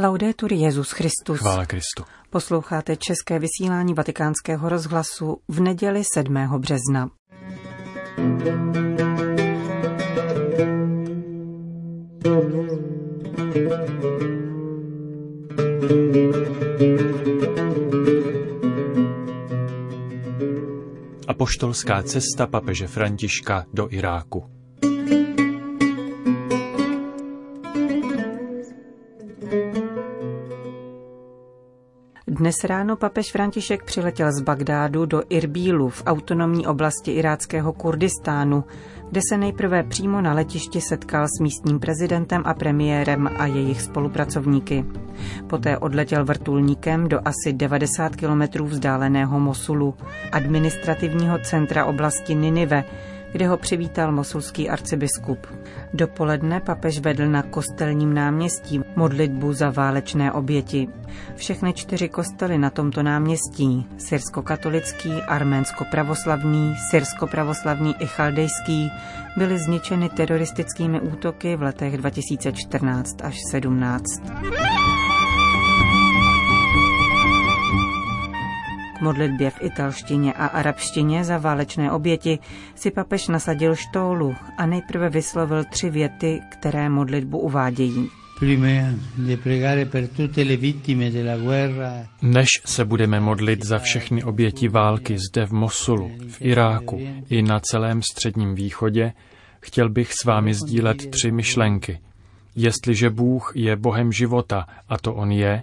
Laudetur Jezus Christus. Chvála Kristu. Posloucháte české vysílání Vatikánského rozhlasu v neděli 7. března. Apoštolská cesta papeže Františka do Iráku. Dnes ráno papež František přiletěl z Bagdádu do Irbílu v autonomní oblasti iráckého Kurdistánu, kde se nejprve přímo na letišti setkal s místním prezidentem a premiérem a jejich spolupracovníky. Poté odletěl vrtulníkem do asi 90 kilometrů vzdáleného Mosulu, administrativního centra oblasti Ninive, kde ho přivítal mosulský arcibiskup. Dopoledne papež vedl na kostelním náměstí modlitbu za válečné oběti. Všechny čtyři kostely na tomto náměstí, syrsko-katolický, arménsko-pravoslavný, syrsko-pravoslavný i chaldejský, byly zničeny teroristickými útoky v letech 2014 až 17. modlitbě v italštině a arabštině za válečné oběti si papež nasadil štólu a nejprve vyslovil tři věty, které modlitbu uvádějí. Než se budeme modlit za všechny oběti války zde v Mosulu, v Iráku i na celém středním východě, chtěl bych s vámi sdílet tři myšlenky. Jestliže Bůh je Bohem života, a to On je,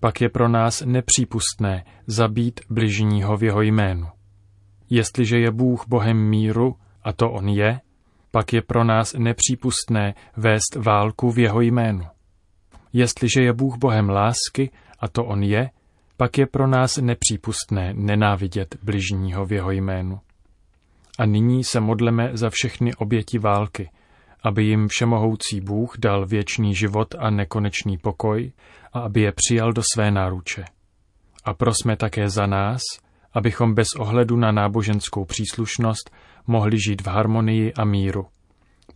pak je pro nás nepřípustné zabít bližního v jeho jménu. Jestliže je Bůh Bohem míru, a to on je, pak je pro nás nepřípustné vést válku v jeho jménu. Jestliže je Bůh Bohem lásky, a to on je, pak je pro nás nepřípustné nenávidět bližního v jeho jménu. A nyní se modleme za všechny oběti války, aby jim všemohoucí Bůh dal věčný život a nekonečný pokoj a aby je přijal do své náruče. A prosme také za nás, abychom bez ohledu na náboženskou příslušnost mohli žít v harmonii a míru,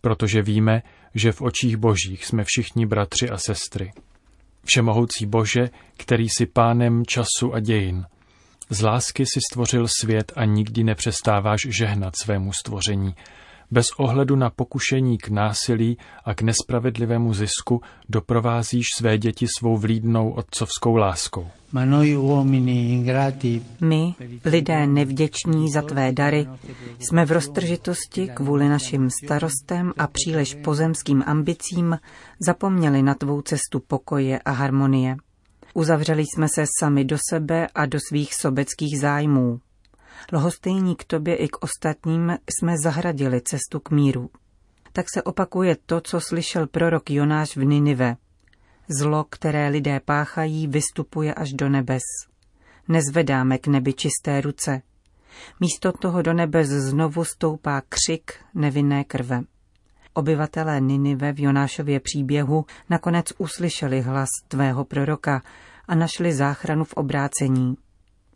protože víme, že v očích božích jsme všichni bratři a sestry. Všemohoucí Bože, který si pánem času a dějin, z lásky si stvořil svět a nikdy nepřestáváš žehnat svému stvoření, bez ohledu na pokušení k násilí a k nespravedlivému zisku doprovázíš své děti svou vlídnou otcovskou láskou. My, lidé nevděční za tvé dary, jsme v roztržitosti kvůli našim starostem a příliš pozemským ambicím zapomněli na tvou cestu pokoje a harmonie. Uzavřeli jsme se sami do sebe a do svých sobeckých zájmů. Lhostejní k tobě i k ostatním jsme zahradili cestu k míru. Tak se opakuje to, co slyšel prorok Jonáš v Ninive. Zlo, které lidé páchají, vystupuje až do nebes. Nezvedáme k nebi čisté ruce. Místo toho do nebes znovu stoupá křik nevinné krve. Obyvatelé Ninive v Jonášově příběhu nakonec uslyšeli hlas tvého proroka a našli záchranu v obrácení.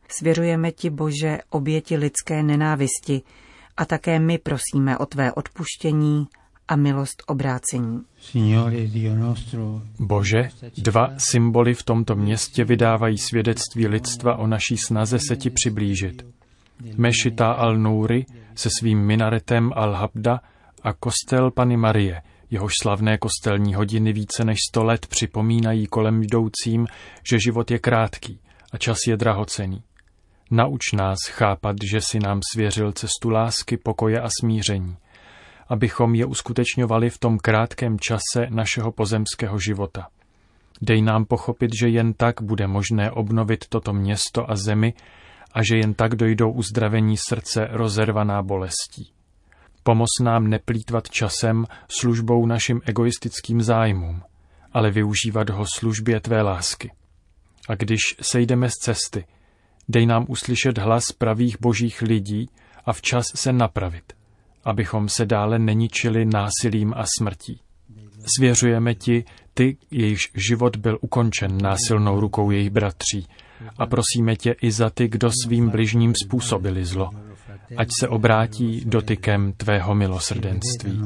Svěřujeme ti, Bože, oběti lidské nenávisti a také my prosíme o tvé odpuštění a milost obrácení. Bože, dva symboly v tomto městě vydávají svědectví lidstva o naší snaze se ti přiblížit. Mešita al-Nouri se svým minaretem al-Habda a kostel Pany Marie, jehož slavné kostelní hodiny více než sto let připomínají kolem jdoucím, že život je krátký a čas je drahocený. Nauč nás chápat, že si nám svěřil cestu lásky, pokoje a smíření, abychom je uskutečňovali v tom krátkém čase našeho pozemského života. Dej nám pochopit, že jen tak bude možné obnovit toto město a zemi a že jen tak dojdou uzdravení srdce rozervaná bolestí. Pomoz nám neplýtvat časem službou našim egoistickým zájmům, ale využívat ho službě tvé lásky. A když sejdeme z cesty, Dej nám uslyšet hlas pravých božích lidí a včas se napravit, abychom se dále neničili násilím a smrtí. Svěřujeme ti, ty, jejichž život byl ukončen násilnou rukou jejich bratří, a prosíme tě i za ty, kdo svým bližním způsobili zlo, ať se obrátí dotykem tvého milosrdenství.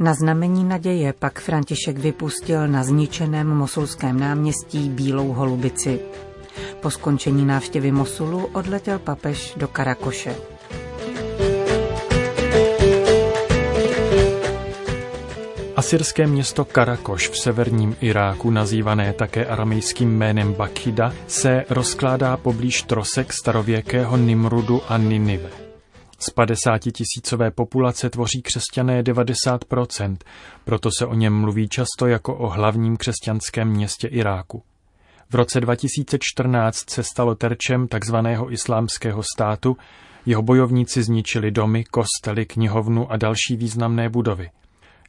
Na znamení naděje pak František vypustil na zničeném mosulském náměstí bílou holubici. Po skončení návštěvy Mosulu odletěl papež do Karakoše. Asyrské město Karakoš v severním Iráku, nazývané také aramejským jménem Bakida, se rozkládá poblíž trosek starověkého Nimrudu a Ninive. Z 50 tisícové populace tvoří křesťané 90%, proto se o něm mluví často jako o hlavním křesťanském městě Iráku. V roce 2014 se stalo terčem tzv. islámského státu, jeho bojovníci zničili domy, kostely, knihovnu a další významné budovy.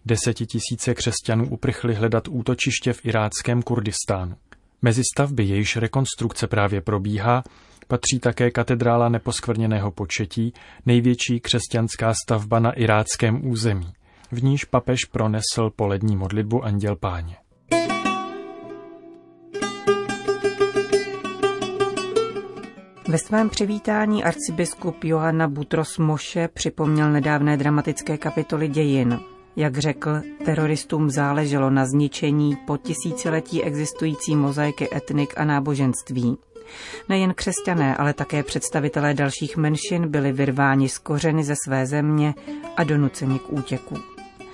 Desetitisíce křesťanů uprchli hledat útočiště v iráckém Kurdistánu. Mezi stavby, jejíž rekonstrukce právě probíhá, patří také katedrála neposkvrněného početí, největší křesťanská stavba na iráckém území. V níž papež pronesl polední modlitbu Anděl Páně. Ve svém přivítání arcibiskup Johanna Butros Moše připomněl nedávné dramatické kapitoly dějin. Jak řekl, teroristům záleželo na zničení po tisíciletí existující mozaiky etnik a náboženství. Nejen křesťané, ale také představitelé dalších menšin byli vyrváni z kořeny ze své země a donuceni k útěku.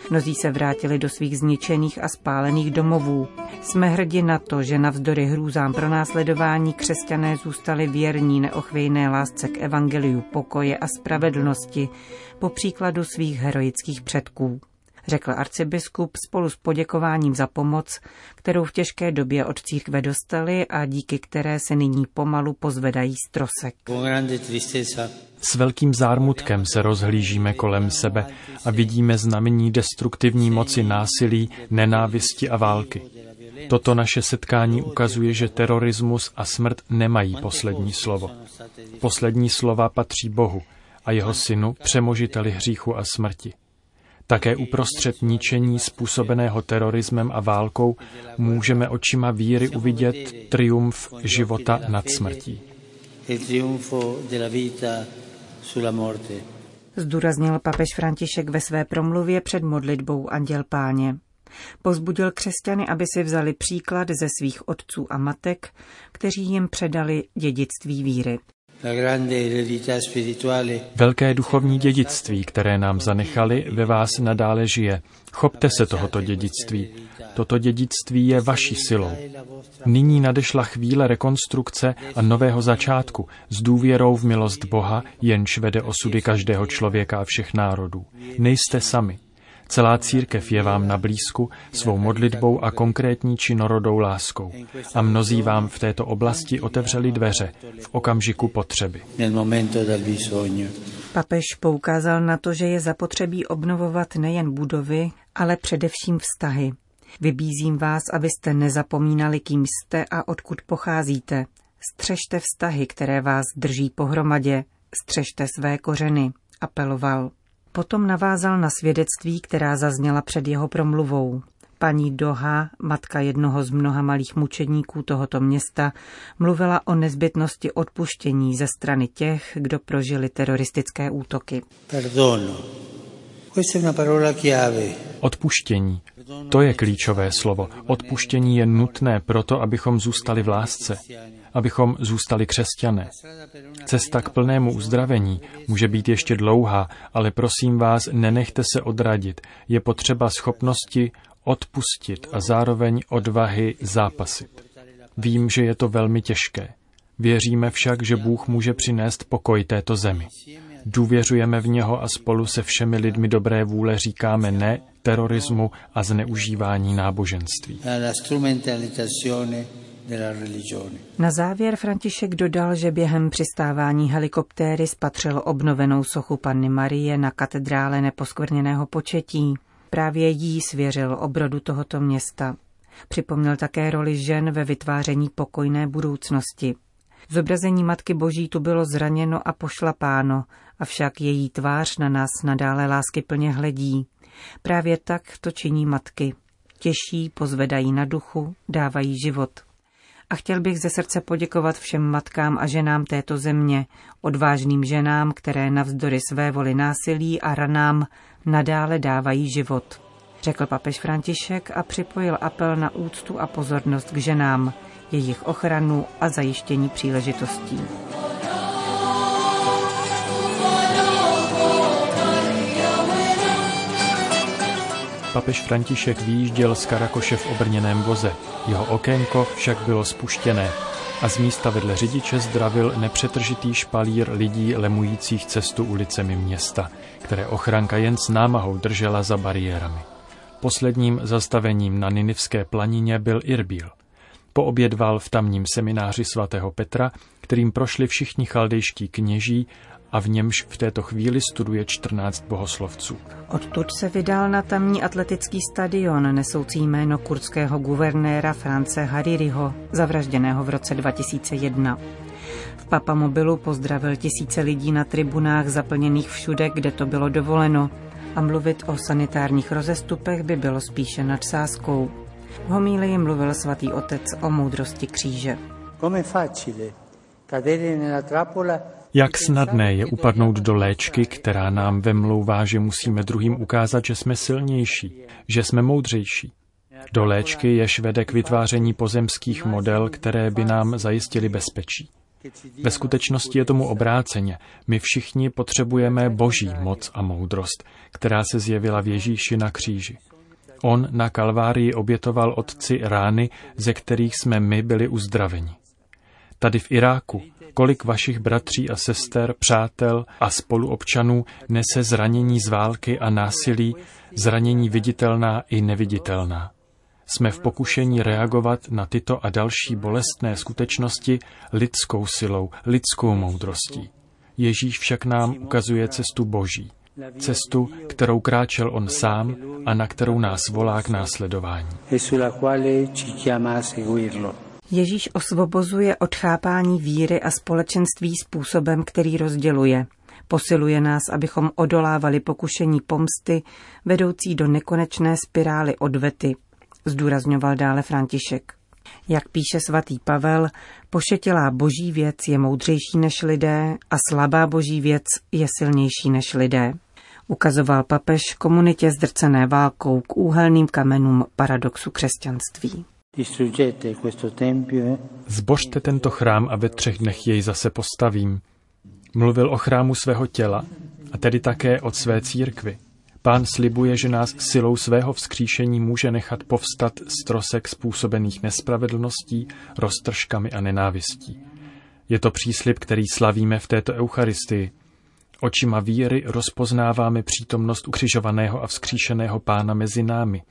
Mnozí se vrátili do svých zničených a spálených domovů. Jsme hrdi na to, že navzdory hrůzám pro následování křesťané zůstali věrní neochvějné lásce k evangeliu pokoje a spravedlnosti po příkladu svých heroických předků řekl arcibiskup spolu s poděkováním za pomoc, kterou v těžké době od církve dostali a díky které se nyní pomalu pozvedají z trosek. S velkým zármutkem se rozhlížíme kolem sebe a vidíme znamení destruktivní moci násilí, nenávisti a války. Toto naše setkání ukazuje, že terorismus a smrt nemají poslední slovo. Poslední slova patří Bohu a jeho synu, přemožiteli hříchu a smrti. Také uprostřed ničení způsobeného terorismem a válkou můžeme očima víry uvidět triumf života nad smrtí. Zdůraznil papež František ve své promluvě před modlitbou Anděl Páně. Pozbudil křesťany, aby si vzali příklad ze svých otců a matek, kteří jim předali dědictví víry. Velké duchovní dědictví, které nám zanechali, ve vás nadále žije. Chopte se tohoto dědictví. Toto dědictví je vaší silou. Nyní nadešla chvíle rekonstrukce a nového začátku s důvěrou v milost Boha, jenž vede osudy každého člověka a všech národů. Nejste sami. Celá církev je vám na blízku svou modlitbou a konkrétní činorodou láskou. A mnozí vám v této oblasti otevřeli dveře v okamžiku potřeby. Papež poukázal na to, že je zapotřebí obnovovat nejen budovy, ale především vztahy. Vybízím vás, abyste nezapomínali, kým jste a odkud pocházíte. Střežte vztahy, které vás drží pohromadě. Střežte své kořeny, apeloval. Potom navázal na svědectví, která zazněla před jeho promluvou. Paní Doha, matka jednoho z mnoha malých mučedníků tohoto města, mluvila o nezbytnosti odpuštění ze strany těch, kdo prožili teroristické útoky. Perdono. Odpuštění. To je klíčové slovo. Odpuštění je nutné proto, abychom zůstali v lásce, abychom zůstali křesťané. Cesta k plnému uzdravení může být ještě dlouhá, ale prosím vás, nenechte se odradit. Je potřeba schopnosti odpustit a zároveň odvahy zápasit. Vím, že je to velmi těžké. Věříme však, že Bůh může přinést pokoj této zemi. Důvěřujeme v něho a spolu se všemi lidmi dobré vůle říkáme ne terorismu a zneužívání náboženství. Na závěr František dodal, že během přistávání helikoptéry spatřil obnovenou sochu Panny Marie na katedrále neposkvrněného početí. Právě jí svěřil obrodu tohoto města. Připomněl také roli žen ve vytváření pokojné budoucnosti. Zobrazení Matky Boží tu bylo zraněno a pošlapáno, avšak její tvář na nás nadále lásky plně hledí. Právě tak to činí matky. Těší, pozvedají na duchu, dávají život. A chtěl bych ze srdce poděkovat všem matkám a ženám této země, odvážným ženám, které navzdory své voli násilí a ranám nadále dávají život. řekl papež František a připojil apel na úctu a pozornost k ženám, jejich ochranu a zajištění příležitostí. Papež František výjížděl z Karakoše v obrněném voze. Jeho okénko však bylo spuštěné a z místa vedle řidiče zdravil nepřetržitý špalír lidí lemujících cestu ulicemi města, které ochranka jen s námahou držela za bariérami. Posledním zastavením na Ninivské planině byl Irbil. Poobědval v tamním semináři svatého Petra, kterým prošli všichni chaldejští kněží a v němž v této chvíli studuje 14 bohoslovců. Odtud se vydal na tamní atletický stadion nesoucí jméno kurdského guvernéra France Haririho, zavražděného v roce 2001. V Papamobilu pozdravil tisíce lidí na tribunách zaplněných všude, kde to bylo dovoleno a mluvit o sanitárních rozestupech by bylo spíše nadsázkou. V homílii mluvil svatý otec o moudrosti kříže. Jak snadné je upadnout do léčky, která nám vemlouvá, že musíme druhým ukázat, že jsme silnější, že jsme moudřejší. Do léčky, jež vede k vytváření pozemských model, které by nám zajistili bezpečí. Ve skutečnosti je tomu obráceně. My všichni potřebujeme boží moc a moudrost, která se zjevila v Ježíši na kříži. On na Kalvárii obětoval otci rány, ze kterých jsme my byli uzdraveni. Tady v Iráku, kolik vašich bratří a sester, přátel a spoluobčanů nese zranění z války a násilí, zranění viditelná i neviditelná. Jsme v pokušení reagovat na tyto a další bolestné skutečnosti lidskou silou, lidskou moudrostí. Ježíš však nám ukazuje cestu Boží. Cestu, kterou kráčel on sám a na kterou nás volá k následování. Ježíš osvobozuje od chápání víry a společenství způsobem, který rozděluje. Posiluje nás, abychom odolávali pokušení pomsty, vedoucí do nekonečné spirály odvety, zdůrazňoval dále František. Jak píše svatý Pavel, pošetilá boží věc je moudřejší než lidé a slabá boží věc je silnější než lidé. Ukazoval papež komunitě zdrcené válkou k úhelným kamenům paradoxu křesťanství. Eh? Zbožte tento chrám a ve třech dnech jej zase postavím. Mluvil o chrámu svého těla, a tedy také od své církvy. Pán slibuje, že nás silou svého vzkříšení může nechat povstat z trosek způsobených nespravedlností, roztržkami a nenávistí. Je to příslib, který slavíme v této Eucharistii. Očima víry rozpoznáváme přítomnost ukřižovaného a vzkříšeného pána mezi námi.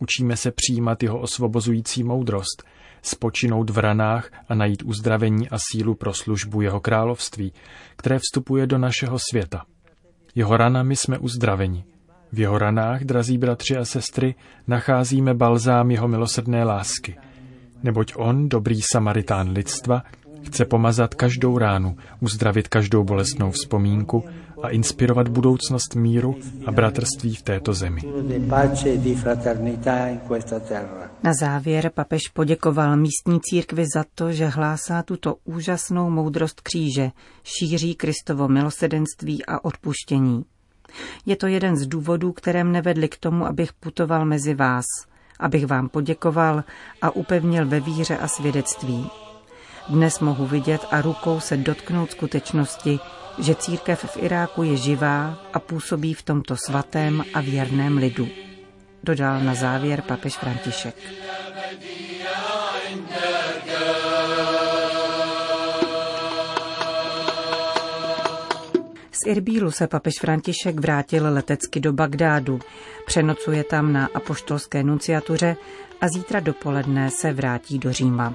Učíme se přijímat jeho osvobozující moudrost, spočinout v ranách a najít uzdravení a sílu pro službu jeho království, které vstupuje do našeho světa. Jeho ranami jsme uzdraveni. V jeho ranách, drazí bratři a sestry, nacházíme balzám jeho milosrdné lásky. Neboť on, dobrý samaritán lidstva, chce pomazat každou ránu, uzdravit každou bolestnou vzpomínku a inspirovat budoucnost míru a bratrství v této zemi. Na závěr papež poděkoval místní církvi za to, že hlásá tuto úžasnou moudrost kříže, šíří Kristovo milosedenství a odpuštění. Je to jeden z důvodů, které mne vedly k tomu, abych putoval mezi vás, abych vám poděkoval a upevnil ve víře a svědectví. Dnes mohu vidět a rukou se dotknout skutečnosti, že církev v Iráku je živá a působí v tomto svatém a věrném lidu. Dodal na závěr papež František. Z Irbílu se papež František vrátil letecky do Bagdádu. Přenocuje tam na apoštolské nunciatuře a zítra dopoledne se vrátí do Říma.